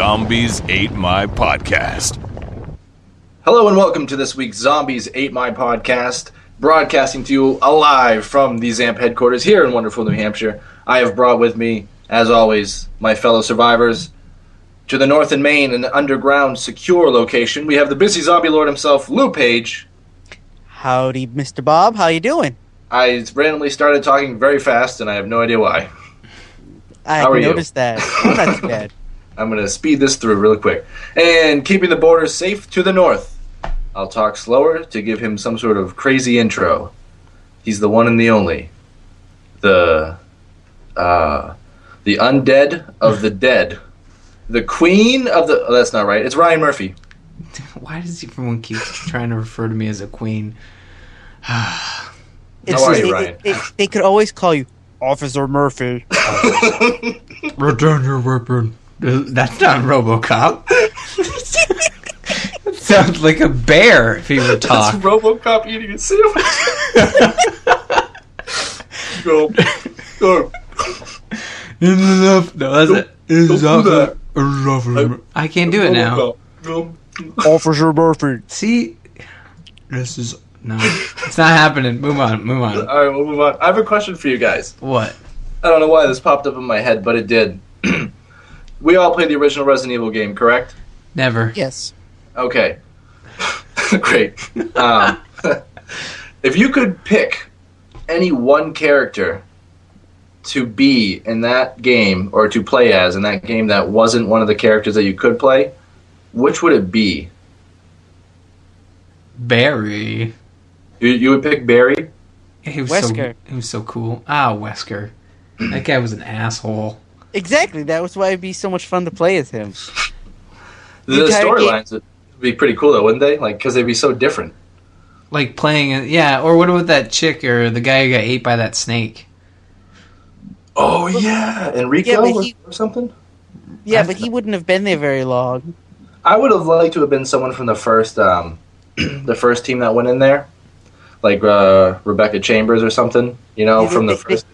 Zombies Ate My Podcast. Hello and welcome to this week's Zombies Ate My podcast, broadcasting to you alive from the ZAMP headquarters here in wonderful New Hampshire. I have brought with me, as always, my fellow survivors. To the north in Maine, an underground, secure location, we have the busy zombie lord himself, Lou Page. Howdy, Mr. Bob. How you doing? I randomly started talking very fast, and I have no idea why. I How are you? noticed that. Oh, not too bad. I'm going to speed this through really quick. And keeping the borders safe to the north. I'll talk slower to give him some sort of crazy intro. He's the one and the only. The uh the undead of the dead. The queen of the oh, that's not right. It's Ryan Murphy. Why does everyone keep trying to refer to me as a queen? It's How are just- you, it- Ryan? it- it- they could always call you Officer Murphy. Return your weapon. That's not RoboCop. that sounds like a bear if he would That's talk. RoboCop eating a sandwich. go, go. Enough. No, that's it. Don't do that. I can't do it now. RoboCop. Go. Officer Murphy. See, this is no. It's not happening. Move on. Move on. All right, we'll move on. I have a question for you guys. What? I don't know why this popped up in my head, but it did. we all played the original Resident Evil game, correct? Never. Yes. Okay. Great. Um, if you could pick any one character to be in that game or to play as in that game that wasn't one of the characters that you could play, which would it be? Barry. You, you would pick Barry? He was Wesker. so he was so cool. Ah, Wesker. That guy was an asshole. Exactly. That was why it'd be so much fun to play as him. The, The storylines would be pretty cool, though, wouldn't they? Like, because they'd be so different. Like playing, yeah. Or what about that chick or the guy who got ate by that snake? Oh, yeah. Enrico Yeah, but or- or something? Yeah, I but he wouldn't have been there very long. I would have liked to have been someone from the first, um, the first team that went in there, like uh, Rebecca Chambers or something. You know, Yeah, from the first.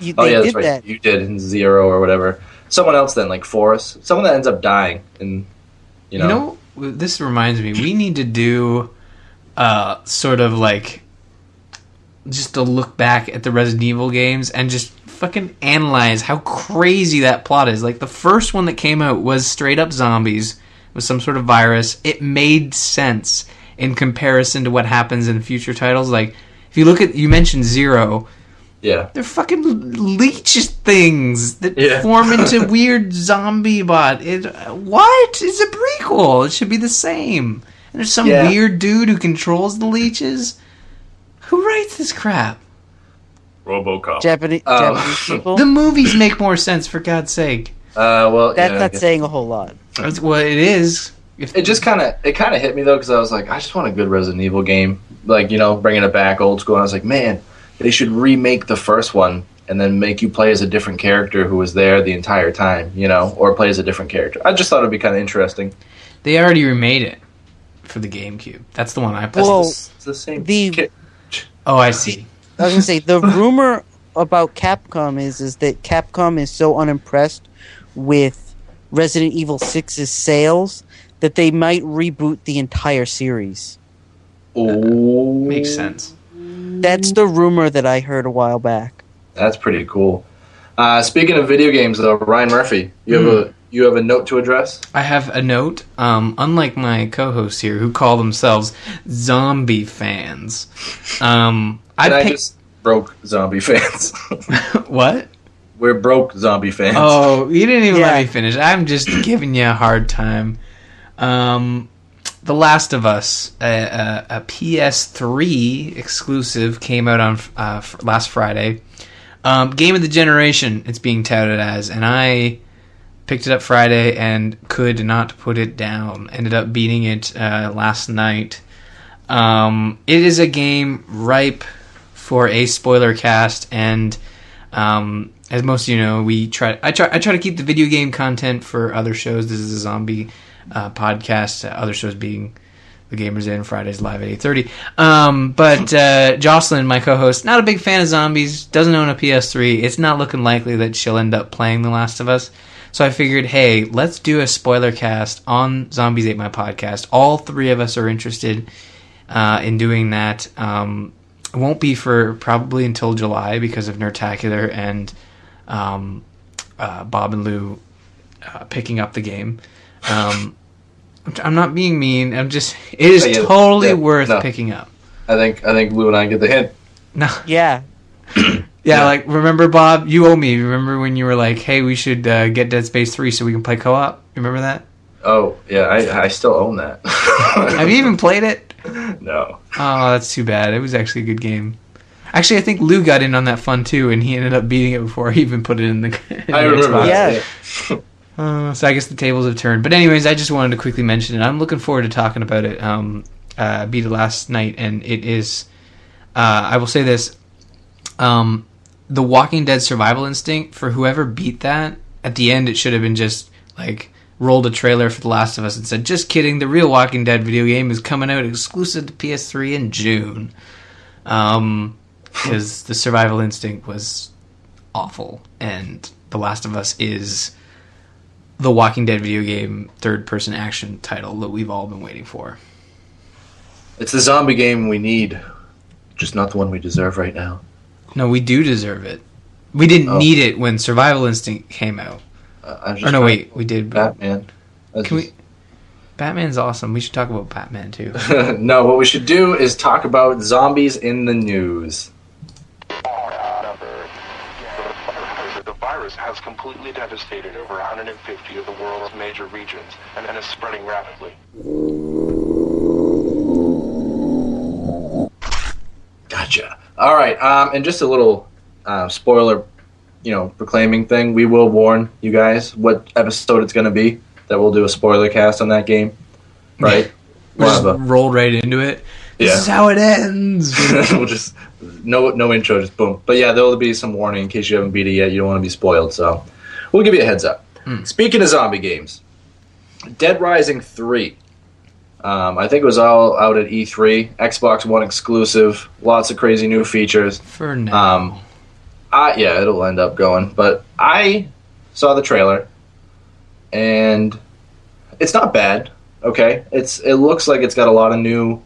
You, oh yeah, did that's right. that. You did in Zero or whatever. Someone else then, like Forrest. Someone that ends up dying, and you know, You know, this reminds me. We need to do, uh, sort of like, just to look back at the Resident Evil games and just fucking analyze how crazy that plot is. Like the first one that came out was straight up zombies with some sort of virus. It made sense in comparison to what happens in future titles. Like if you look at, you mentioned Zero. Yeah. They're fucking leeches things that Yeah. form into weird zombie bot. It what? It's a prequel. It should be the same. And there's some Yeah. weird dude who controls the leeches. Who writes this crap? RoboCop. Japanese, Um, Japanese people. The movies make more sense for God's sake. Uh, well, That's yeah, not saying a whole lot. That's what it is. If, It just kind of it kind of hit me though because I was like, I just want a good Resident Evil game, like you know, bringing it back old school. And I was like, man, they should remake the first one and then make you play as a different character who was there the entire time, you know, or play as a different character. I just thought it'd be kind of interesting. they already remade it for the GameCube. That's the one I played. Well, the, it's the same. the- ki- oh, I see. I was gonna say the rumor about Capcom is is that Capcom is so unimpressed with Resident Evil 6's sales that they might reboot the entire series. oh, Makes sense. That's the rumor that I heard a while back. That's pretty cool. Uh, speaking of video games, though, Ryan Murphy, you have a you have a note to address. I have a note. Um, unlike my co-hosts here, who call themselves zombie fans, um, And I I picked just broke zombie fans. what? We're broke zombie fans. Oh, you didn't even Yeah. let me finish. I'm just giving you a hard time. Um, The Last of Us, a, a, a PS3 exclusive, came out on uh, last Friday. Um, Game of the generation, it's being touted as, and I picked it up Friday and could not put it down. Ended up beating it uh, last night. Um, it is a game ripe for a spoiler cast, and um, as most of you know, we try. I try. I try to keep the video game content for other shows. This is a zombie uh, podcast. Uh, other shows being the Gamers In Fridays live at eight thirty. Um, but uh, Jocelyn, my co-host, not a big fan of zombies. Doesn't own a PS3. It's not looking likely that she'll end up playing The Last of Us. So I figured, hey, let's do a spoiler cast on Zombies Ate My Podcast. All three of us are interested uh, in doing that. Um, it won't be for probably until July because of Nerdtacular and um, uh, Bob and Lou uh, picking up the game. Um, I'm- I'm not being mean. I'm just. It is Yeah, yeah, totally yeah, worth no. picking up. I think I think Lou and I get the hint. No. Yeah. Yeah, Yeah. like remember Bob, you owe me. Remember when you were like, "Hey, we should uh, get Dead Space three so we can play co-op." Remember that? Oh yeah, I I still own that. Have you even played it? no. Oh, that's too bad. It was actually a good game. Actually, I think Lou got in on that fun too, and he ended up beating it before he even put it in the. in I the remember. Xbox. Yeah. Uh, so I guess the tables have turned. But anyways, I just wanted to quickly mention it. I'm looking forward to talking about it. Um, uh, beat it last night, and it is. Uh, I will say this: um, the Walking Dead survival instinct for whoever beat that at the end, it should have been just like rolled a trailer for The Last of Us and said, "Just kidding, the real Walking Dead video game is coming out exclusive to PS3 in June." Um, because the survival instinct was awful, and The Last of Us is the Walking Dead video game third person action title that we've all been waiting for. It's the zombie game we need, just not the one we deserve right now. No, we do deserve it. We didn't Oh. need it when Survival Instinct came out. Uh, I'm just Or no, wait, we did. Batman. Can we? just- Batman's awesome. We should talk about Batman too. no, what we should do is talk about zombies in the news. Virus has completely devastated over 150 of the world's major regions and, and is spreading rapidly. Gotcha. All right, um, and just a little uh, spoiler, you know, proclaiming thing. We will warn you guys what episode it's going to be. That we'll do a spoiler cast on that game, right? We We'll just a- rolled right into it. This Yeah. is how it ends. we'll just no no intro, just boom. But yeah, there'll be some warning in case you haven't beat it yet. You don't want to be spoiled, so we'll give you a heads up. Speaking of zombie games, Dead Rising three. Um, I think it was all out at E3, Xbox One exclusive, lots of crazy new features. For now. Um, I yeah, it'll end up going. But I saw the trailer, and it's not bad. Okay, it's it looks like it's got a lot of new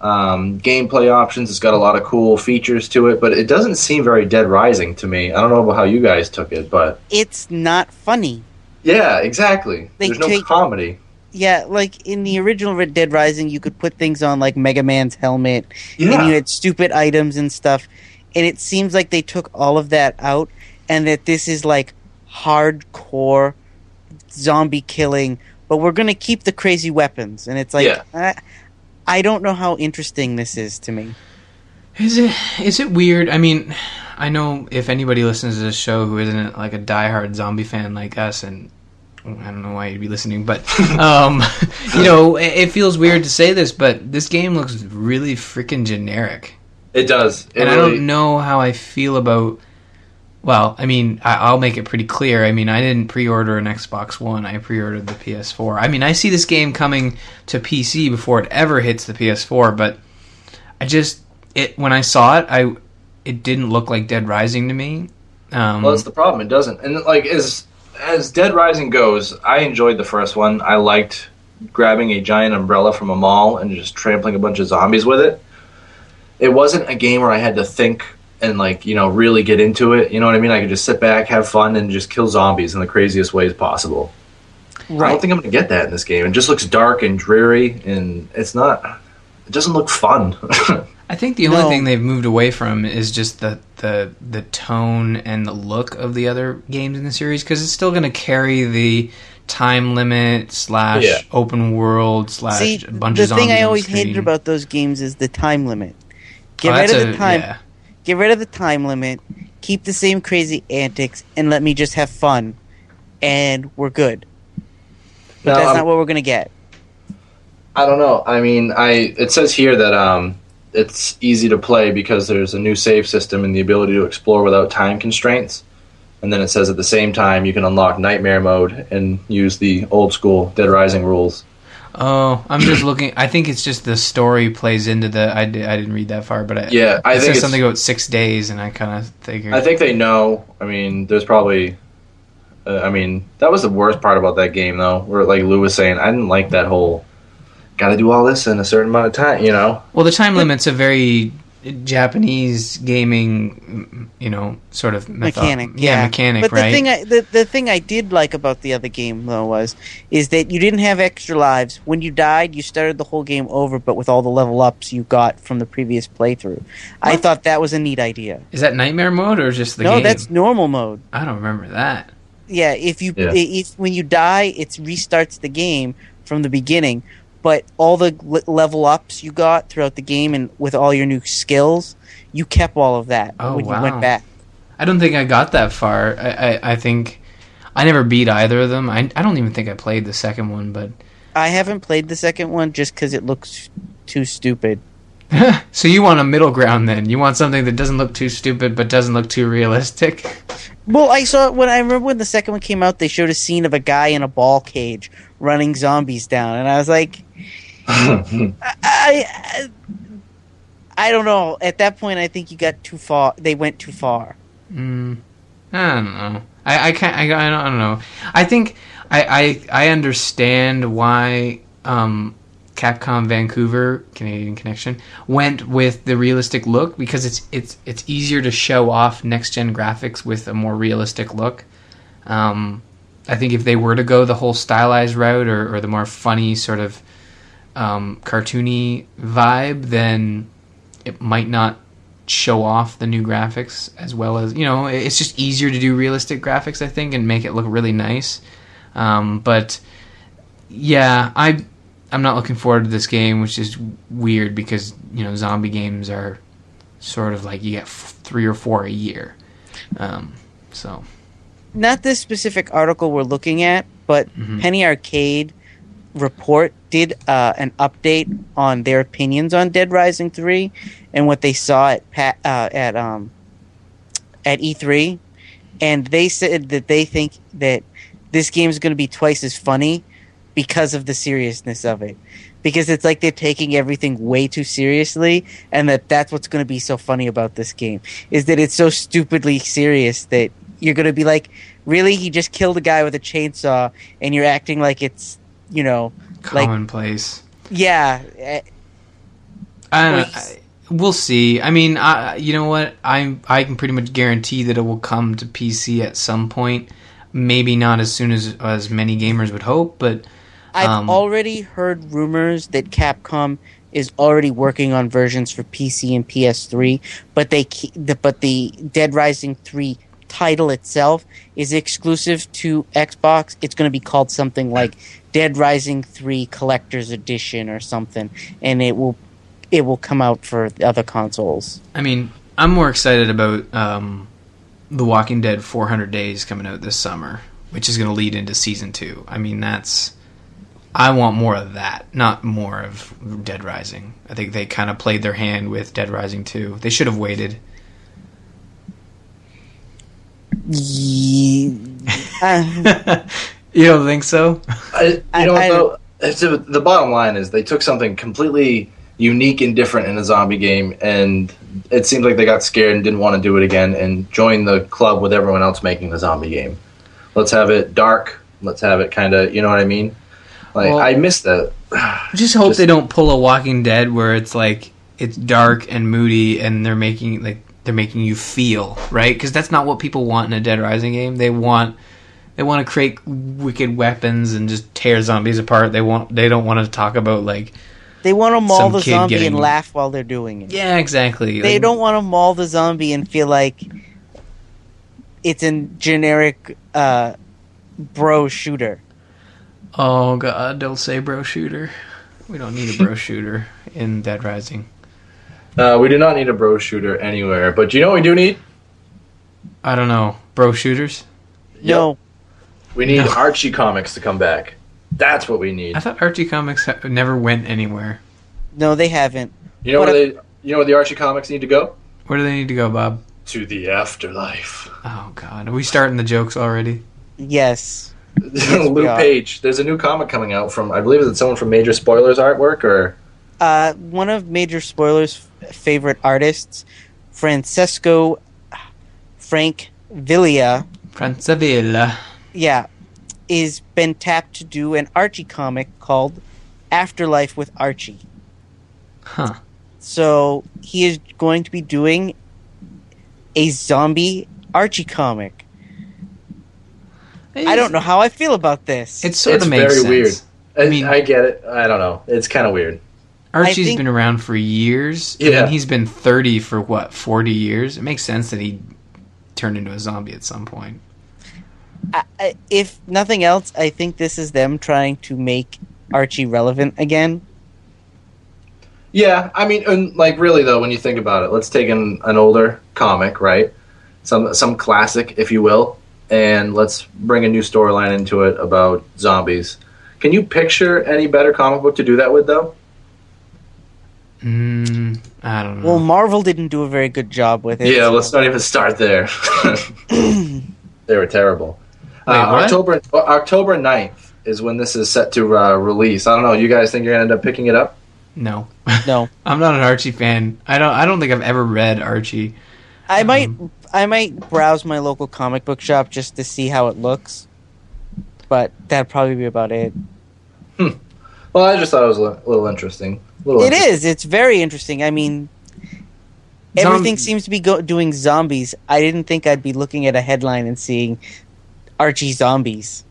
um, gameplay options. It's got a lot of cool features to it, but it doesn't seem very Dead Rising to me. I don't know about how you guys took it, but It's not funny. yeah, exactly. They There's no take- comedy. Yeah, like in the original Red Dead Rising, you could put things on like Mega Man's helmet, and you had stupid items and stuff. And it seems like they took all of that out, and that this is like hardcore zombie killing, but we're gonna keep the crazy weapons. And it's like, Yeah. I, I don't know how interesting this is to me. Is it is it weird? I mean, I know if anybody listens to this show who isn't like a diehard zombie fan like us, and I don't know why you'd be listening, but um, you know, it, it feels weird to say this, but this game looks really freaking generic, It does. It and I don't know how I feel about. Well, I mean, I, I'll make it pretty clear. I mean, I didn't pre-order an Xbox One. I pre-ordered the PS4. I mean, I see this game coming to PC before it ever hits the PS4, but I just it when I saw it, I it didn't look like Dead Rising to me. Um, Well, that's the problem. It doesn't. And like as as Dead Rising goes, I enjoyed the first one. I liked grabbing a giant umbrella from a mall and just trampling a bunch of zombies with it. It wasn't a game where I had to think and like you know really get into it. You know what I mean? I could just sit back, have fun, and just kill zombies in the craziest ways possible. I don't think I'm going to get that in this game. It just looks dark and dreary, and it's not. It doesn't look fun. I think the only No. thing they've moved away from is just the the the tone and the look of the other games in the series because it's still going to carry the time limit slash Yeah. open world slash See, bunch the of zombies thing I always hated about those games is the time limit. Oh, get Oh, rid of the a- time. yeah. Get rid of the time limit. Keep the same crazy antics, and let me just have fun. and we're good. But No, that's I'm- not what we're gonna get. I don't know. I mean, I it says here that um, it's easy to play because there's a new save system and the ability to explore without time constraints. And then it says at the same time you can unlock nightmare mode and use the old school Dead Rising rules. Oh, I'm just looking. I think it's just the story plays into the. I, did, I didn't read that far, but I, Yeah, I it think says something about six days, and I kind of figured. I think they know. I mean, there's probably. Uh, I mean, that was the worst part about that game, though. Where like Lou was saying, I didn't like that whole. Got to do all this in a certain amount of time, you know. well, the time limit's a very Japanese gaming, you know, sort of method- mechanic. Yeah, mechanic, But right? the thing I the, the thing I did like about the other game though was is that you didn't have extra lives. When you died, you started the whole game over, but with all the level ups you got from the previous playthrough. I thought that was a neat idea. Is that nightmare mode or just the no, game? that's normal mode. I don't remember that. Yeah, if you Yeah. if when you die, it restarts the game from the beginning. But all the level ups you got throughout the game and with all your new skills, you kept all of that Oh, when you went back. I don't think I got that far. I, I, I think I never beat either of them. I, I don't even think I played the second one, but I haven't played the second one just because it looks too stupid. so you want a middle ground then? You want something that doesn't look too stupid but doesn't look too realistic? Well, I saw when I remember when the second one came out, they showed a scene of a guy in a ball cage running zombies down, and I was like, I, I, I don't know. At that point, I think you got too far. They went too far. Mm, I don't know. I, I can't. I, I, don't, know. I think I, I I understand why um, Capcom Vancouver Canadian Connection went with the realistic look because it's it's it's easier to show off next gen graphics with a more realistic look. Um, I think if they were to go the whole stylized route or, or the more funny sort of um, cartoony vibe, then it might not show off the new graphics as well as you know it's just easier to do realistic graphics i think and make it look really nice. Um, but yeah i i'm not looking forward to this game which is weird because you know zombie games are sort of like you get f- three or four a year. Um, so. Not this specific article we're looking at, but Penny Arcade report did uh, an update on their opinions on Dead Rising three and what they saw at pa- uh, at um at E3, and they said that they think that this game is going to be twice as funny because of the seriousness of it. Because it's like they're taking everything way too seriously, and that that's what's going to be so funny about this game is that it's so stupidly serious that you're going to be like, really, he just killed a guy with a chainsaw, and you're acting like it's, you know, like commonplace yeah, eh, I don't know. I- We'll see. I mean, I, you know what? I I can pretty much guarantee that it will come to PC at some point. Maybe not as soon as as many gamers would hope, but I've Um, already heard rumors that Capcom is already working on versions for PC and PS3, but they but the Dead Rising 3 title itself is exclusive to Xbox. It's going to be called something like Dead Rising 3 Collector's Edition or something, and it will it will come out for the other consoles. I mean, I'm more excited about um, The Walking Dead 400 Days coming out this summer, which is going to lead into season two. I mean, that's I want more of that, not more of Dead Rising. I think they kind of played their hand with Dead Rising 2. They should have waited. Ye- uh, You don't think so? I, I- you know I- what though? It's, uh, the bottom line is they took something completely unique and different in a zombie game, and it seems like they got scared and didn't want to do it again, and joined the club with everyone else making the zombie game. Let's have it dark. Let's have it kind of, you know what I mean? Like Well- I missed that. just hope Just- they don't pull a Walking Dead where it's like it's dark and moody and they're making like they're making you feel right because that's not what people want in a Dead Rising game. They want they want to create wicked weapons and just tear zombies apart. They want they don't want to talk about like they want to maul the zombie getting- and laugh while they're doing it. yeah exactly. They Like, don't want to maul the zombie and feel like it's a generic uh, bro shooter. Oh god, don't say bro shooter. We don't need a bro shooter in Dead Rising. Uh, we do not need a bro shooter anywhere, but you know what we do need? I don't know bro shooters. No, We need No. Archie comics to come back. That's what we need. I thought Archie comics ha- never went anywhere. No, they haven't. You know What where they? You know where the Archie comics need to go? Where do they need to go, Bob? To the afterlife. Oh God, are we starting the jokes already? Yes. Luke we. Page. There's a new comic coming out from. I believe it's someone from Major Spoilers artwork or. Uh, one of Major Spoilers' f- favorite artists, Francesco Frank Villa, Francavilla. yeah, is been tapped to do an Archie comic called Afterlife with Archie. Huh. So he is going to be doing a zombie Archie comic. I don't know how I feel about this. It sort it's of makes very sense. weird. I, I mean- I get it. I don't know. It's kind of weird. Archie's think- been around for years. Yeah. And he's been 30 for what, 40 years? It makes sense that he turned into a zombie at some point. I, I, if nothing else, I think this is them trying to make Archie relevant again. Yeah, I mean, and like really though, when you think about it, let's take an, an older comic, right? Some some classic, if you will, and let's bring a new storyline into it about zombies. Can you picture any better comic book to do that with, though? Mm, I don't know. Well, Marvel didn't do a very good job with it. Yeah, so- let's not even start there. they were terrible. Wait, uh, what? October October 9th is when this is set to uh, release. I don't know. You guys think you're gonna end up picking it up? no. No, I'm not an Archie fan. I don't I don't think I've ever read Archie. I might, I might browse my local comic book shop just to see how it looks. But that'd probably be about it. Well, I just thought it was a little interesting. Little It interesting. is. It's very interesting. I mean, everything Zom- seems to be go- doing zombies. I didn't think I'd be looking at a headline and seeing Archie zombies.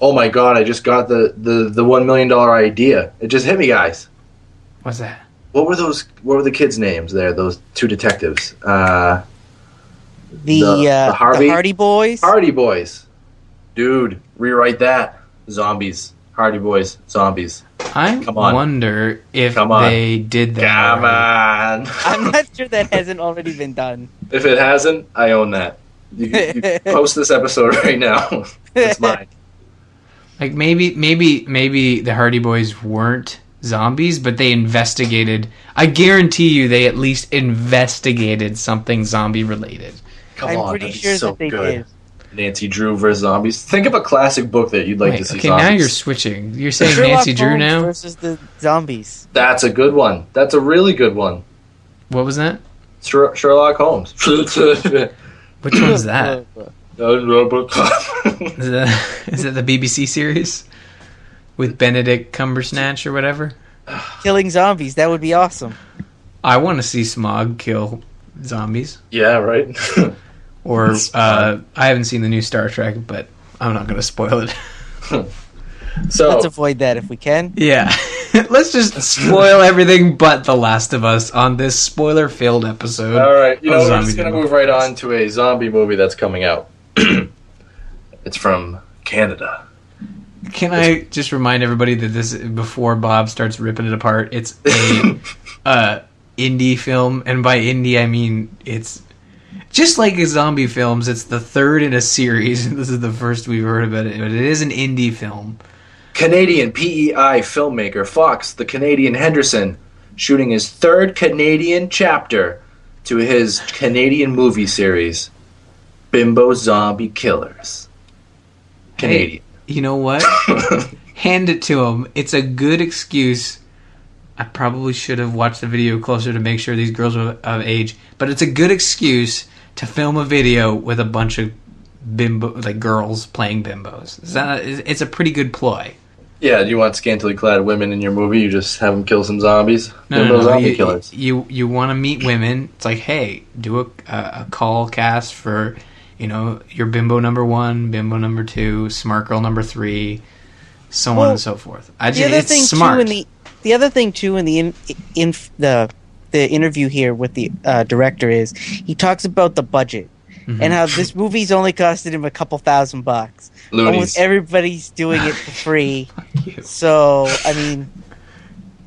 Oh my god! I just got the the the one million dollar idea. It just hit me, guys. What's that? What were those? What were the kids' names there? Those two detectives. Uh, The, The- uh, the the Harvey- Hardy Boys. Hardy Boys. Dude, rewrite that. Zombies. Hardy Boys. Zombies. I Come on. wonder if Come on. they did that. Come on. I'm not sure that hasn't already been done. if it hasn't, I own that. You, you post this episode right now. it's mine. Like maybe maybe maybe the Hardy Boys weren't zombies, but they investigated. I guarantee you they at least investigated something zombie related. Come I'm on, pretty sure so that they good. did. Nancy Drew versus zombies. Think of a classic book that you'd like Wait, to see. okay, zombies. now you're switching. You're saying Sherlock Nancy Drew Holmes now? versus the zombies. That's a good one. That's a really good one. What was that? Sher- Sherlock Holmes. Which one's that? Robocop. Is that, is it the BBC series with Benedict Cumbersnatch or whatever? Killing zombies. That would be awesome. I want to see Smaug kill zombies. yeah, right. Or uh, I haven't seen the new Star Trek, but I'm not going to spoil it. so Let's avoid that if we can. Yeah. Let's just spoil everything but The Last of Us on this spoiler filled episode. All right, you know, of we're just gonna move right on to a zombie movie that's coming out. it's from Canada. Can I just remind everybody that this before Bob starts ripping it apart, it's a uh, indie film, and by indie I mean it's just like zombie films. It's the third in a series. This is the first we've heard about it, but it is an indie film. Canadian PEI filmmaker Fox, the Canadian Henderson, shooting his third Canadian chapter to his Canadian movie series, Bimbo Zombie Killers. Canadian. You know what? Hand it to him. It's a good excuse. I probably should have watched the video closer to make sure these girls were of age, but it's a good excuse to film a video with a bunch of bimbo like girls playing bimbos. Is that it's a pretty good ploy. Yeah, do you want scantily clad women in your movie? You just have them kill some zombies? No, Bimbo no, no. Zombie You, Killers. you you want to meet women? It's like, hey, do a, a a call cast for you know your bimbo number one, bimbo number two, smart girl number three, so on and so forth. I The just, other it's thing smart. too in the the other thing too in the in, in the the interview here with the uh, director is he talks about the budget Mm-hmm. and how this movie's only costed him a couple thousand bucks. Loonies. Almost everybody's doing it for free. So I mean,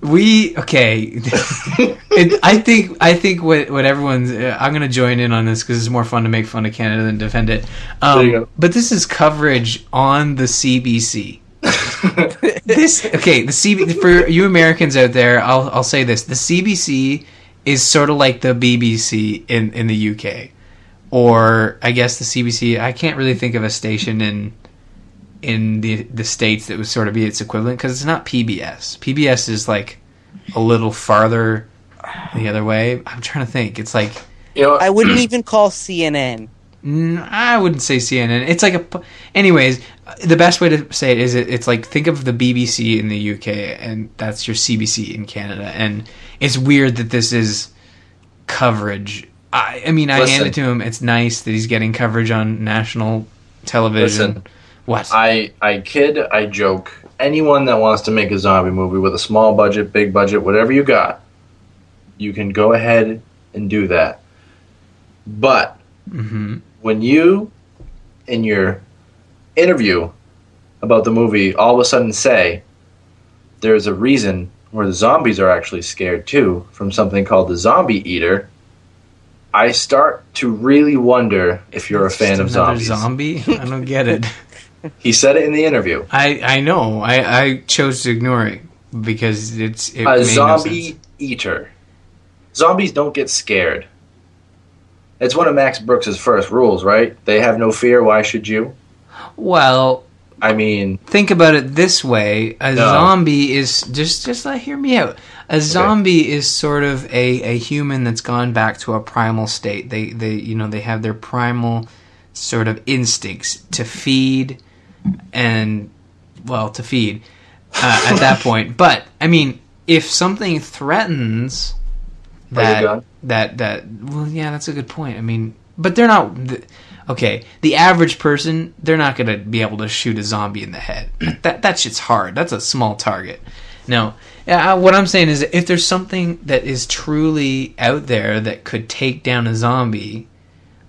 we okay. it, I think I think what what everyone's. Uh, I'm going to join in on this because it's more fun to make fun of Canada than defend it. Um, There you go. But this is coverage on the CBC. this okay. The CB for you Americans out there, I'll I'll say this: the CBC is sort of like the BBC in in the UK, or I guess the CBC. I can't really think of a station in in the the states that would sort of be its equivalent because it's not PBS. PBS is like a little farther the other way. I'm trying to think. It's like You know, I wouldn't even call CNN. Mm, I wouldn't say CNN. It's like a. Anyways, the best way to say it is it, it's like think of the BBC in the UK and that's your CBC in Canada, and it's weird that this is coverage. I, I mean, I hand it to him. It's nice that he's getting coverage on national television. Listen. What? I I kid, I joke. Anyone that wants to make a zombie movie with a small budget, big budget, whatever you got, you can go ahead and do that. But hmm when you, in your interview about the movie, all of a sudden say there's a reason where the zombies are actually scared too from something called the zombie eater, I start to really wonder if you're a fan of Just another zombies. zombie? I don't get it. He said it in the interview. I I know. I I chose to ignore it because it's it a made no zombie sense. eater. Zombies don't get scared. It's one of Max Brooks's first rules, right? They have no fear. Why should you? Well, I mean, think about it this way: a No. zombie is just just let hear me out. A zombie is sort of a, a human that's gone back to a primal state. They they you know they have their primal sort of instincts to feed and well to feed uh, at that point. But I mean, if something threatens that that that well, yeah, that's a good point. I mean, but they're not. Okay, the average person, they're not going to be able to shoot a zombie in the head. That that shit's hard. That's a small target. No, uh, what I'm saying is, if there's something that is truly out there that could take down a zombie,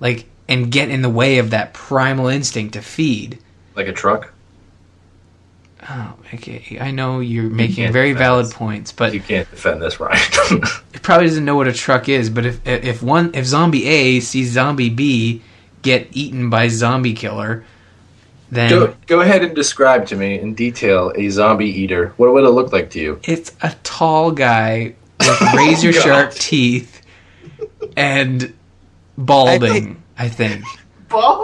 like and get in the way of that primal instinct to feed. like a truck. Oh, okay. I know you're making can't very valid this. points, but You can't defend this, Ryan. he probably doesn't know what a truck is. But if if one if zombie A sees zombie B get eaten by zombie killer, then go, go ahead and describe to me in detail a zombie eater. What would it look like to you? it's a tall guy with oh razor sharp teeth and balding. I think, I,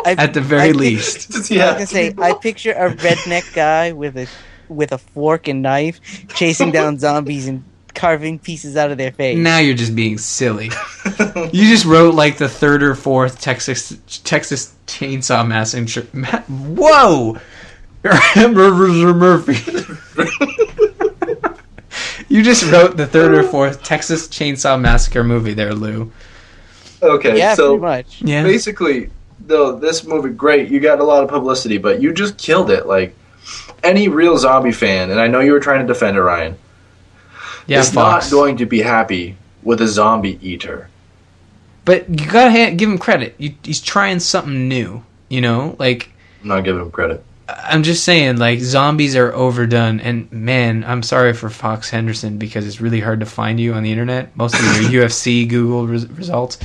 at the very I least. Does I he was gonna say, I picture a redneck guy with a with a fork and knife chasing down zombies and carving pieces out of their face. Now you're just being silly. you just wrote like the third or fourth Texas Texas Chainsaw Massacre. Ma- Whoa, Murphy. Murphy. you just wrote the third or fourth Texas Chainsaw Massacre movie there, Lou. Okay, yeah, so pretty much. Yeah. basically, though this movie great, you got a lot of publicity, but you just killed it. Like any real zombie fan, and I know you were trying to defend it, Ryan. Yeah, is Fox. not going to be happy with a zombie eater. but you gotta ha- give him credit. You, he's trying something new. You know, like I'm not giving him credit. I'm just saying, like zombies are overdone, and man, I'm sorry for Fox Henderson because it's really hard to find you on the internet. Most of your UFC Google res- results.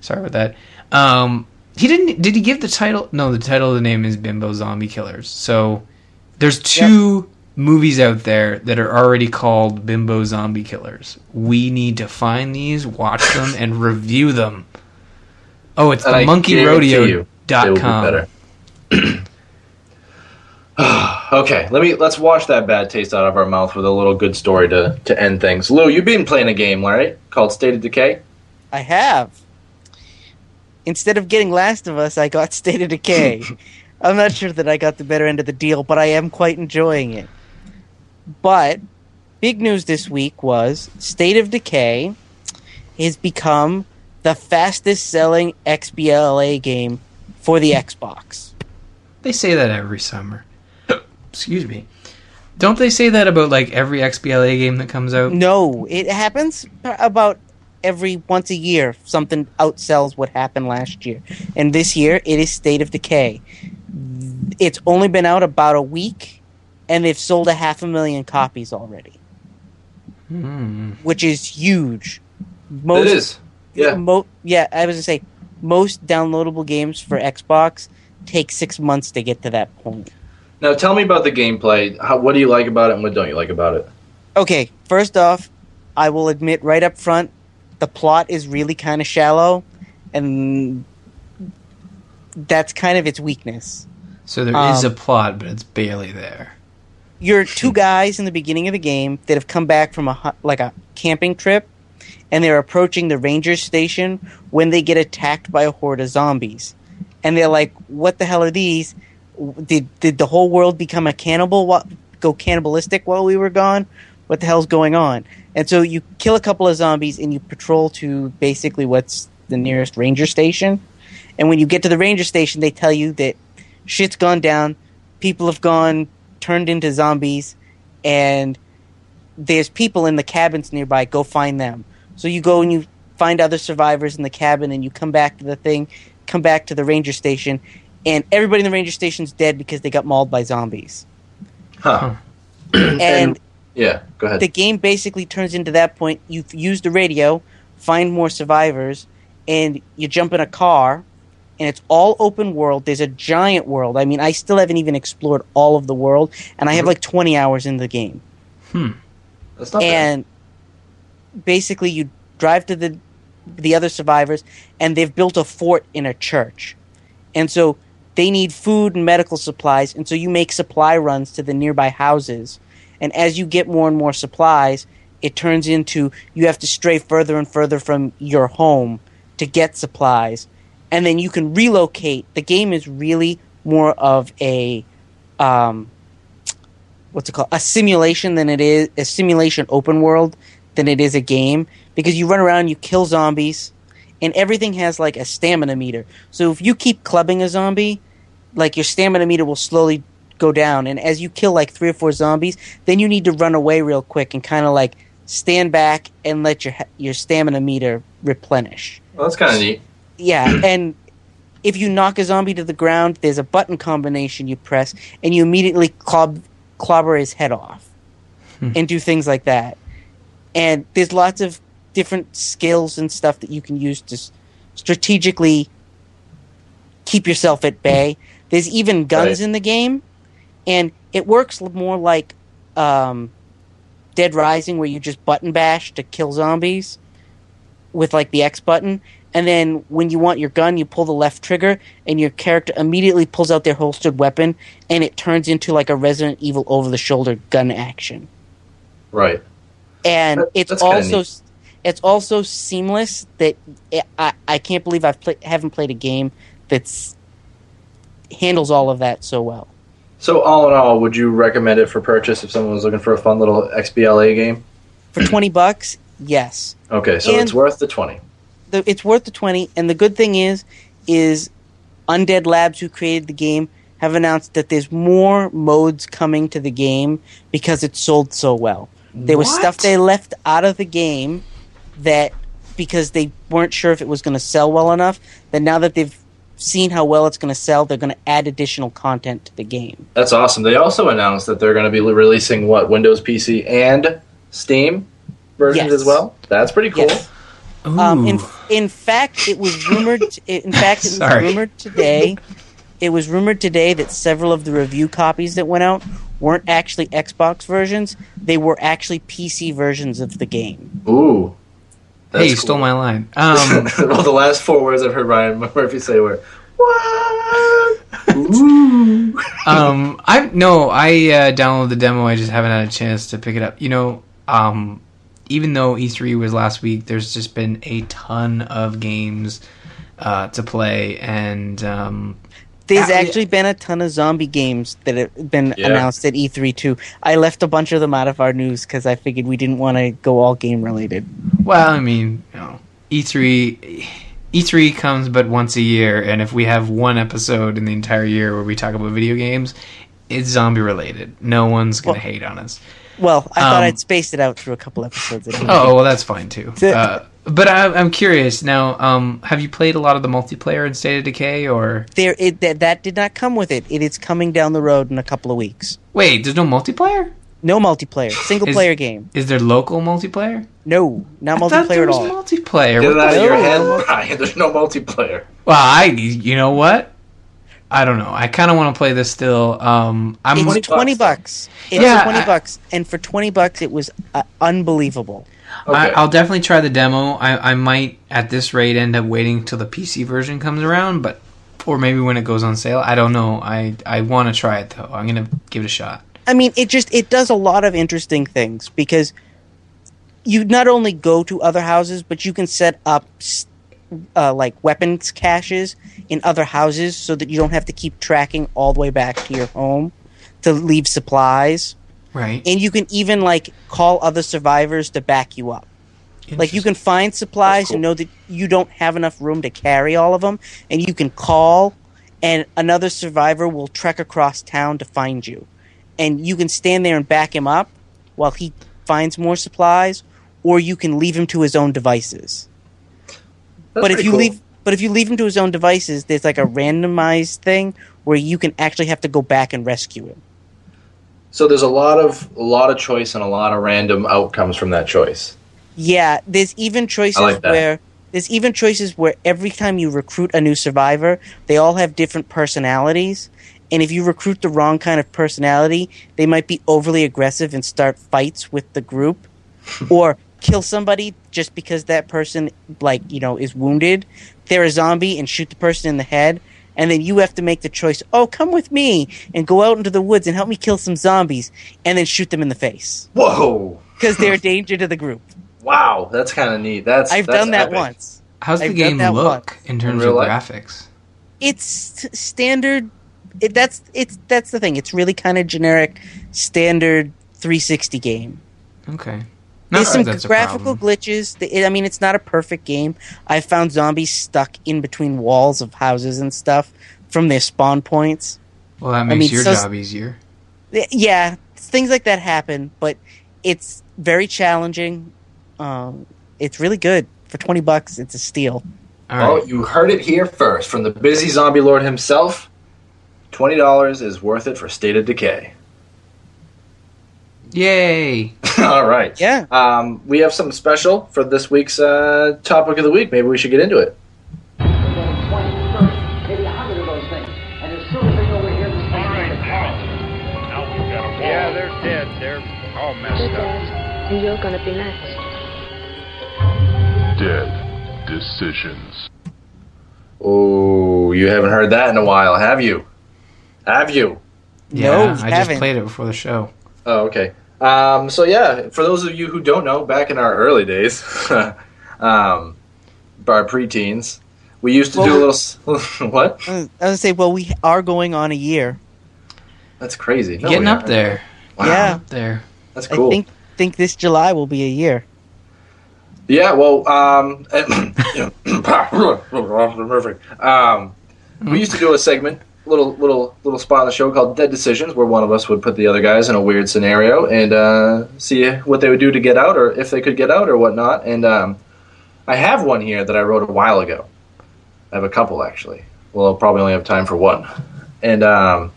Sorry about that. Um, he didn't. Did he give the title? No, the title of the name is Bimbo Zombie Killers. So there's two movies out there that are already called Bimbo Zombie Killers. We need to find these, watch them, and review them. Oh, it's And the I guarantee you They be monkeyrodeo.com. okay, let me let's wash that bad taste out of our mouth with a little good story to to end things. Lou, you've been playing a game, right? Called State of Decay. I have. Instead of getting Last of Us, I got State of Decay. I'm not sure that I got the better end of the deal, but I am quite enjoying it. But big news this week was State of Decay has become the fastest selling XBLA game for the Xbox. They say that every summer. Excuse me. Don't they say that about like every XBLA game that comes out? No, it happens about every once a year. Something outsells what happened last year, and this year it is State of Decay. It's only been out about a week, and they've sold a half a million copies already. Hmm. which is huge. Most, it is. Yeah. Mo- yeah, I was gonna say most downloadable games for Xbox take six months to get to that point. Now tell me about the gameplay. How, what do you like about it, and what don't you like about it? Okay, first off, I will admit right up front, the plot is really kind of shallow, and that's kind of its weakness. So there is Um, a plot, but it's barely there. You're two guys in the beginning of the game that have come back from a like a camping trip, and they're approaching the ranger station when they get attacked by a horde of zombies, and they're like, "What the hell are these? Did did the whole world become a cannibal? What go cannibalistic while we were gone? What the hell's going on?" And so you kill a couple of zombies and you patrol to basically what's the nearest ranger station. And when you get to the ranger station, they tell you that shit's gone down, people have gone turned into zombies, and there's people in the cabins nearby. Go find them. So you go and you find other survivors in the cabin, and you come back to the thing, come back to the ranger station, and everybody in the ranger station's dead because they got mauled by zombies. Huh. And Yeah. Go ahead. the game basically turns into that point. You use the radio, find more survivors, and you jump in a car, and it's all open world. There's a giant world. I mean, I still haven't even explored all of the world, and I have like 20 hours in the game. Hmm. That's not bad. and basically, you drive to the the other survivors, and they've built a fort in a church, and so they need food and medical supplies, and so you make supply runs to the nearby houses, and as you get more and more supplies, it turns into you have to stray further and further from your home to get supplies, and then you can relocate. The game is really more of a um, what's it called? A simulation than it is a simulation open world than it is a game. Because you run around you kill zombies and everything has like a stamina meter. So if you keep clubbing a zombie like your stamina meter will slowly go down and as you kill like three or four zombies then you need to run away real quick and kind of like stand back and let your your stamina meter replenish well, that's kind of neat. yeah, and if you knock a zombie to the ground, there's a button combination you press, and you immediately clob- clobber his head off, hmm. and do things like that. And there's lots of different skills and stuff that you can use to strategically keep yourself at bay. There's even guns Right. in the game, and it works more like um, Dead Rising, where you just button bash to kill zombies with like the X button. And then when you want your gun, you pull the left trigger, and your character immediately pulls out their holstered weapon, and it turns into like a Resident Evil over the shoulder gun action. Right. And That- it's also it's also seamless that it, I I can't believe I've play, haven't played a game that's handles all of that so well. So all in all, would you recommend it for purchase if someone was looking for a fun little XBLA game? For twenty bucks, yes. Okay, so And- it's worth the twenty. the, it's worth the 20 and the good thing is is undead labs who created the game have announced that there's more modes coming to the game because it sold so well there was What? stuff they left out of the game that because they weren't sure if it was going to sell well enough that now that they've seen how well it's going to sell they're going to add additional content to the game That's awesome. They also announced that they're going to be releasing what Windows PC and Steam versions Yes. as well. That's pretty cool. Yes. Um, in in fact, it was rumored. In fact, it was Sorry. rumored today. It was rumored today that several of the review copies that went out weren't actually Xbox versions. They were actually PC versions of the game. Ooh. That's hey, you cool. stole my line. Um, well, the last four words I've heard Ryan Murphy say were "What?" Um, I no, I uh, downloaded the demo. I just haven't had a chance to pick it up. You know, um, even though E3 was last week, there's just been a ton of games uh, to play, and um, There's Uh, actually been a ton of zombie games that have been Yeah. announced at E3 too. I left a bunch of them out of our news because I figured we didn't want to go all game related. well, I mean, you know, E E3. E3 comes but once a year, and if we have one episode in the entire year where we talk about video games, it's zombie related. No one's gonna Well- hate on us. Well, I thought Um, I'd spaced it out through a couple episodes. anyway. Oh well, that's fine too. Uh, but I, I'm curious now. Um, have you played a lot of the multiplayer in State of Decay, or there it, that, that did not come with it. It is coming down the road in a couple of weeks. wait? There's no multiplayer. No multiplayer. Single Is- player game. Is there local multiplayer? No, not I multiplayer there at all. multiplayer. Get it out of your head, no. There's no multiplayer. Well, I you know what? I don't know. I kind of want to play this still. Um, I'm it's 20 twenty bucks. bucks. It's Yeah, twenty I- bucks, and for twenty bucks, it was uh, unbelievable. I, Okay. I'll definitely try the demo. I, I might at this rate end up waiting till the PC version comes around, but or maybe when it goes on sale. I don't know. I I want to try it though. I'm gonna give it a shot. I mean, it just it does a lot of interesting things because you not only go to other houses, but you can set up uh, like weapons caches in other houses so that you don't have to keep tracking all the way back to your home to leave supplies. Right. And you can even like call other survivors to back you up. Like you can find supplies cool. and know that you don't have enough room to carry all of them, and you can call, and another survivor will trek across town to find you, and you can stand there and back him up while he finds more supplies, or you can leave him to his own devices. That's but if you cool. leave, but if you leave him to his own devices, there's like a randomized thing where you can actually have to go back and rescue him. So there's a lot of a lot of choice and a lot of random outcomes from that choice. Yeah, there's even choices like where there's even choices where every time you recruit a new survivor, they all have different personalities. And if you recruit the wrong kind of personality, they might be overly aggressive and start fights with the group or kill somebody just because that person like, you know, is wounded. They're a zombie and shoot the person in the head. And then you have to make the choice, oh, come with me and go out into the woods and help me kill some zombies and then shoot them in the face Whoa! because they're a danger to the group. Wow, that's kind of neat. That's I've that's done that epic. once. How's the I've game look once. in terms real of life? graphics? It's standard. It, that's it's that's the thing. It's really kind of generic, standard 360 game. Okay. There's some that that's a graphical glitches. I mean, it's not a perfect game. I found zombies stuck in between walls of houses and stuff from their spawn points. Well, that makes mean, your so- job easier. Yeah, things like that happen, but it's very challenging. Um, it's really good for 20 bucks. It's a steal. All Well, right. you heard it here first from the busy zombie lord himself. Twenty dollars is worth it for State of Decay. Yay! All right. Yeah. Um, we have something special for this week's uh, topic of the week. Maybe we should get into it. 20, 30, maybe 100 of those things. And as soon as they know we're here, this thing Yeah, they're dead. They're all messed They're up. and you're gonna be next. Dead decisions. Oh, you haven't heard that in a while, have you? Have you? Yeah, no, I just haven't. played it before the show. Oh, okay. Um, so yeah, for those of you who don't know, back in our early days, um, our preteens, we used to do a little. what? I was gonna say, well, we are going on a year. That's crazy. No, Getting up there. Wow. Yeah. Up there. That's cool. I think think this July will be a year. Yeah, well, um, um, we used to do a segment, little little little spot on the show called Dead Decisions, where one of us would put the other guys in a weird scenario and uh, see what they would do to get out, or if they could get out, or whatnot. And um, I have one here that I wrote a while ago. I have a couple actually. Well, I'll probably only have time for one, and um,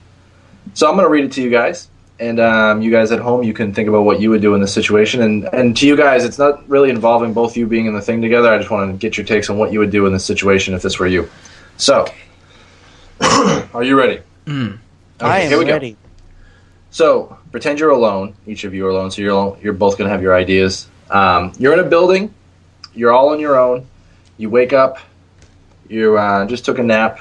so I'm going to read it to you guys. And um, you guys at home, you can think about what you would do in this situation. And and to you guys, it's not really involving both you being in the thing together. I just want to get your takes on what you would do in this situation if this were you. So, are you ready? Mm. I am here we go. ready. So pretend you're alone. Each of you are alone. So you're alone, you're both gonna have your ideas. Um, you're in a building. You're all on your own. You wake up. You uh, just took a nap,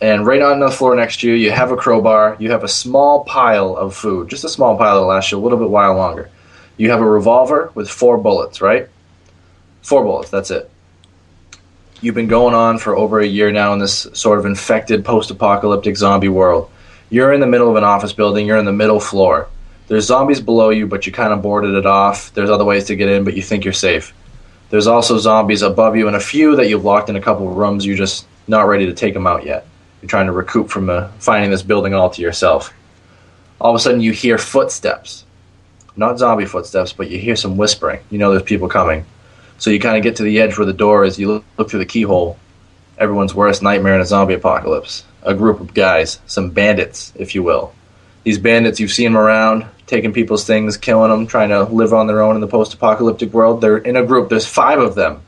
and right on the floor next to you, you have a crowbar. You have a small pile of food, just a small pile that'll last you a little bit while longer. You have a revolver with four bullets, right? Four bullets. That's it. You've been going on for over a year now in this sort of infected post-apocalyptic zombie world. You're in the middle of an office building. You're in the middle floor. There's zombies below you, but you kind of boarded it off. There's other ways to get in, but you think you're safe. There's also zombies above you, and a few that you've locked in a couple of rooms. You're just not ready to take them out yet. You're trying to recoup from uh, finding this building all to yourself. All of a sudden, you hear footsteps. Not zombie footsteps, but you hear some whispering. You know there's people coming. So you kind of get to the edge where the door is. You look, look through the keyhole. Everyone's worst nightmare in a zombie apocalypse. A group of guys, some bandits, if you will. These bandits, you've seen them around, taking people's things, killing them, trying to live on their own in the post-apocalyptic world. They're in a group. There's five of them.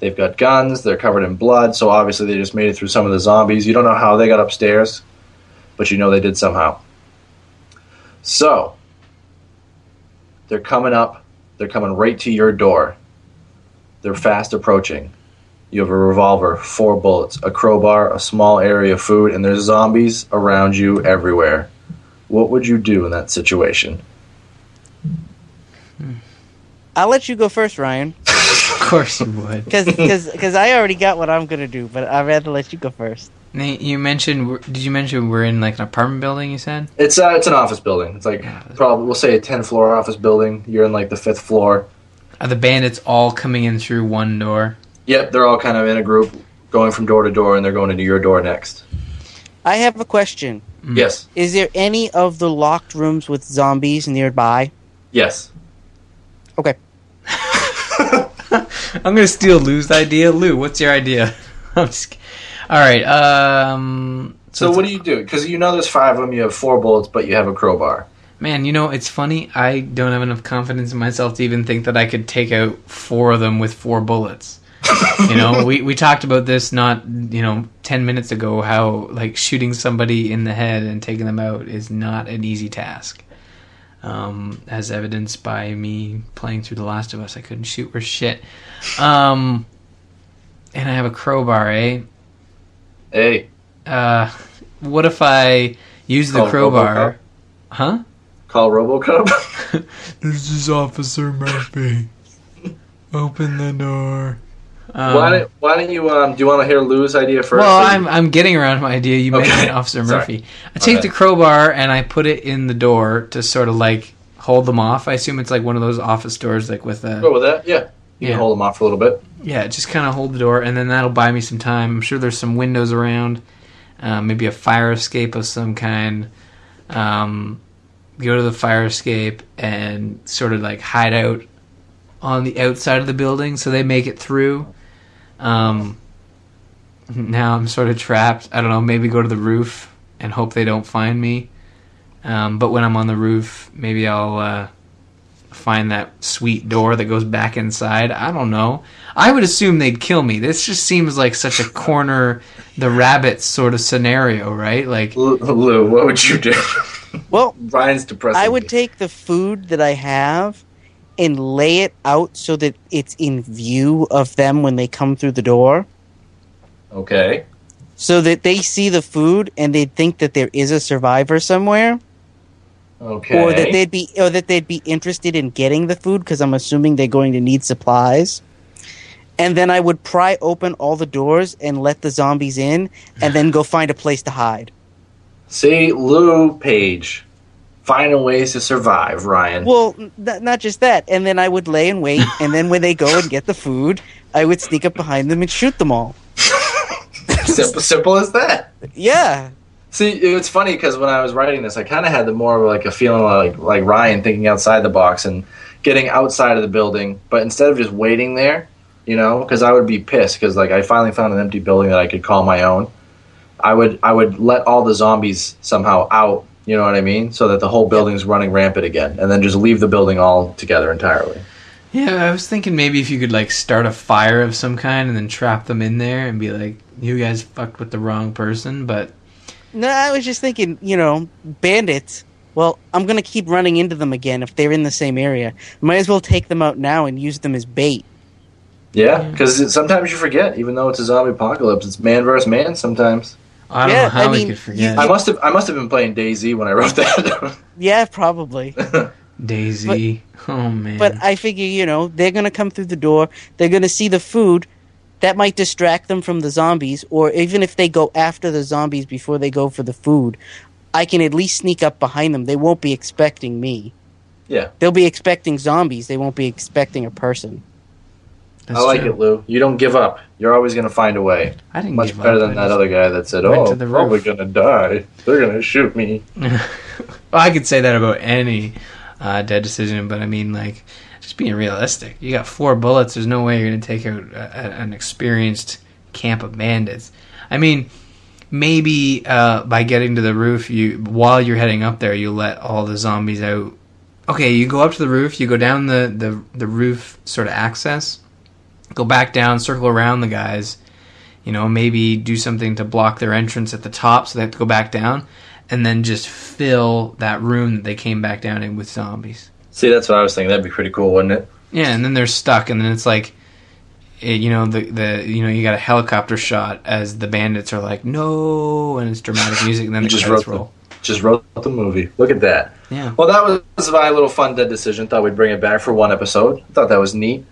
They've got guns. They're covered in blood. So obviously they just made it through some of the zombies. You don't know how they got upstairs, but you know they did somehow. So they're coming up. They're coming right to your door. They're fast approaching. You have a revolver, four bullets, a crowbar, a small area of food, and there's zombies around you everywhere. What would you do in that situation? I'll let you go first, Ryan, Of course you would. because I already got what I'm gonna do, but I'd rather let you go first. Nate, you mentioned. Did you mention we're in like an apartment building? You said. It's uh, it's an office building. It's like probably we'll say a ten floor office building. You're in like the fifth floor. Are the bandits all coming in through one door? Yep, they're all kind of in a group, going from door to door, and they're going into your door next. I have a question. Mm. Yes, Is there any of the locked rooms with zombies nearby? yes. Okay. I'm gonna steal Lou's idea. Lou, what's your idea? I'm just. All right. Um. So what do you do? Because you know there's five of them. You have four bullets, but you have a crowbar. Man, you know it's funny. I don't have enough confidence in myself to even think that I could take out four of them with four bullets. you know, we we talked about this not you know ten minutes ago. How like shooting somebody in the head and taking them out is not an easy task. Um, as evidenced by me playing through The Last of Us, I couldn't shoot for shit. Um, and I have a crowbar, eh? Hey, Uh, what if I use the crowbar? Huh? Call RoboCop. This is Officer Murphy. Open the door. Um, why don't Why don't you um? Do you want to hear Lou's idea first? well, So I'm I'm getting around my idea. You Okay. mentioned Officer Sorry. Murphy. I take Okay. the crowbar and I put it in the door to sort of like hold them off. I assume it's like one of those office doors, like with a go with that. Yeah, you Yeah. can hold them off for a little bit. yeah, just kind of hold the door, and then that'll buy me some time. I'm sure there's some windows around, uh, maybe a fire escape of some kind. Um, go to the fire escape and sort of like hide out on the outside of the building, so they make it through. Um, now I'm sort of trapped. I don't know. Maybe go to the roof and hope they don't find me. Um, but when I'm on the roof, maybe I'll. Uh, find that sweet door that goes back inside. I don't know. I would assume they'd kill me. This just seems like such a corner the rabbit sort of scenario, right? Like Lou, what would you do? Well, Ryan's depressing. I would take the food that I have and lay it out so that it's in view of them when they come through the door. Okay. So that they see the food and they'd think that there is a survivor somewhere. Okay. Or that they'd be or that they'd be interested in getting the food because I'm assuming they're going to need supplies. And then I would pry open all the doors and let the zombies in and then go find a place to hide. See, Lou Page, finding ways to survive. Ryan. Well, n- not just that. And then I would lay and wait, and then when they go and get the food, I would sneak up behind them and shoot them all. simple, simple as that. Yeah. See, it's funny because when I was writing this, I kind of had the more of like a feeling like like Ryan thinking outside the box and getting outside of the building, but instead of just waiting there, you know, because I would be pissed because like I finally found an empty building that I could call my own. I would I would let all the zombies somehow out, you know what I mean, so that the whole building's running rampant again, and then just leave the building all together entirely. Yeah, I was thinking maybe if you could like start a fire of some kind and then trap them in there and be like, "You guys fucked with the wrong person," but No, I was just thinking, you know, bandits. Well, I'm going to keep running into them again if they're in the same area. Might as well take them out now and use them as bait. Yeah, because sometimes you forget, even though it's a zombie apocalypse, it's man versus man. Sometimes I don't Yeah, know how I we mean, could forget I must have I must have been playing DayZ when I wrote that. Yeah, probably. DayZ. oh man, But I figure, you know, they're going to come through the door. They're going to see the food. That might distract them from the zombies. Or even if they go after the zombies before they go for the food, I can at least sneak up behind them. They won't be expecting me. yeah, They'll be expecting zombies. They won't be expecting a person. That's I like true. it, Lou. You don't give up. You're always going to find a way. I didn't Much better up. than I that other guy that said, "Oh, the probably going to die. They're going to shoot me." well, I could say that about any uh, dead decision, but I mean, like, just being realistic. You got four bullets. There's no way you're going to take out a, a, an experienced camp of bandits. I mean, maybe uh, by getting to the roof, you while you're heading up there, you let all the zombies out. Okay, you go up to the roof, you go down the the, the roof sort of access, go back down, circle around the guys. You know, maybe do something to block their entrance at the top, so they have to go back down, and then just fill that room that they came back down in with zombies. See, that's what I was thinking. That'd be pretty cool, wouldn't it? Yeah, and then they're stuck, and then it's like, it, you know, the the you know you got a helicopter shot as the bandits are like no, and it's dramatic music, and then the just credits wrote the- Just wrote the movie. Look at that. Yeah. Well, that was my little fun dead decision. Thought we'd bring it back for one episode. Thought that was neat.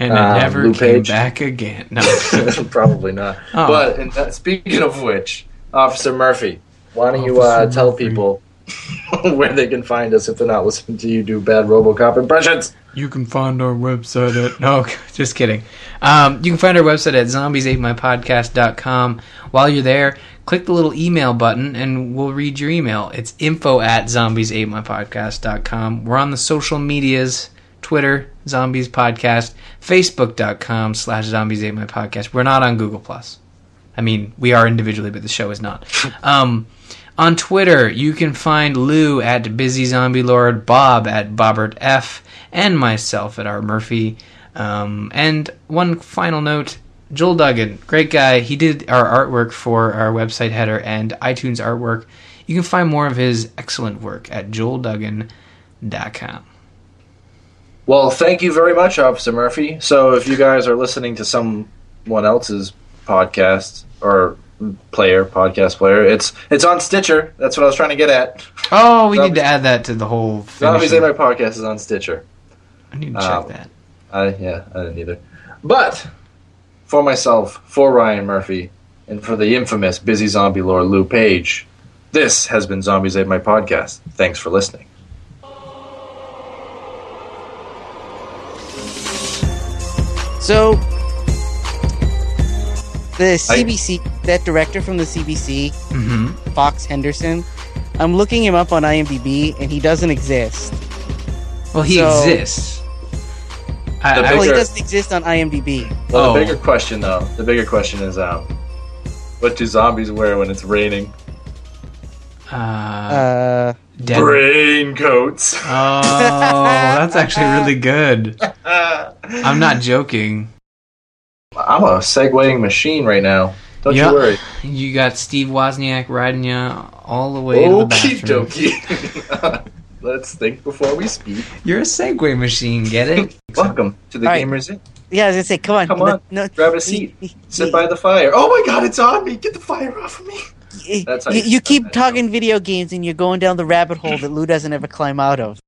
And it Um, never came Page. back again. No. Probably not. Oh. But in that, speaking of which, Officer Murphy, why don't you uh, tell Murphy. people where they can find us if they're not listening to you do bad RoboCop impressions? You can find our website at no, just kidding. Um, you can find our website at zombies8mypodcast.com. While you're there, click the little email button and we'll read your email. It's info at zombies8mypodcast.com. We're on the social medias Twitter, Zombies Podcast, Facebook.com slash Zombies 8 My Podcast. We're not on Google Plus. I mean, we are individually, but the show is not. Um, on Twitter, you can find Lou at Busy Zombie Lord, Bob at Bobbert F, and myself at R Murphy. Um, and one final note: Joel Duggan, great guy. He did our artwork for our website header and iTunes artwork. You can find more of his excellent work at joelduggan.com. Well, thank you very much, Officer Murphy. So, if you guys are listening to someone else's podcast or player, podcast player, it's it's on Stitcher. That's what I was trying to get at. Oh, we need to add that to the whole. Thing. Zombies Ate My Podcast is on Stitcher. I need to check Um, that. I yeah, I didn't either. But for myself, for Ryan Murphy, and for the infamous busy zombie lord Lou Page, this has been Zombies Ate My Podcast. Thanks for listening. So the CBC, that director from the CBC, hmm Fox Henderson, I'm looking him up on IMDb, and he doesn't exist. Well, he So- exists. I, The I- Well, he doesn't exist on IMDb. Well, Oh. the bigger question though, the bigger question is, um, what do zombies wear when it's raining? uh, Uh, dead. Brain coats. Oh, that's actually really good. I'm not joking. I'm a segueing machine right now. Don't Yeah. you worry. You got Steve Wozniak riding you all the way to the Okie bathroom. dokie. Let's think before we speak. You're a Segway machine, get it? Welcome to the All right. Gamers Inn. yeah, I was gonna say, come on, Come no- on, no, grab a seat. Sit by the fire. Oh my god, it's on me! Get the fire off of me! You, That's you, you- you keep talking video games, and you're going down the rabbit hole that Lou doesn't ever climb out of.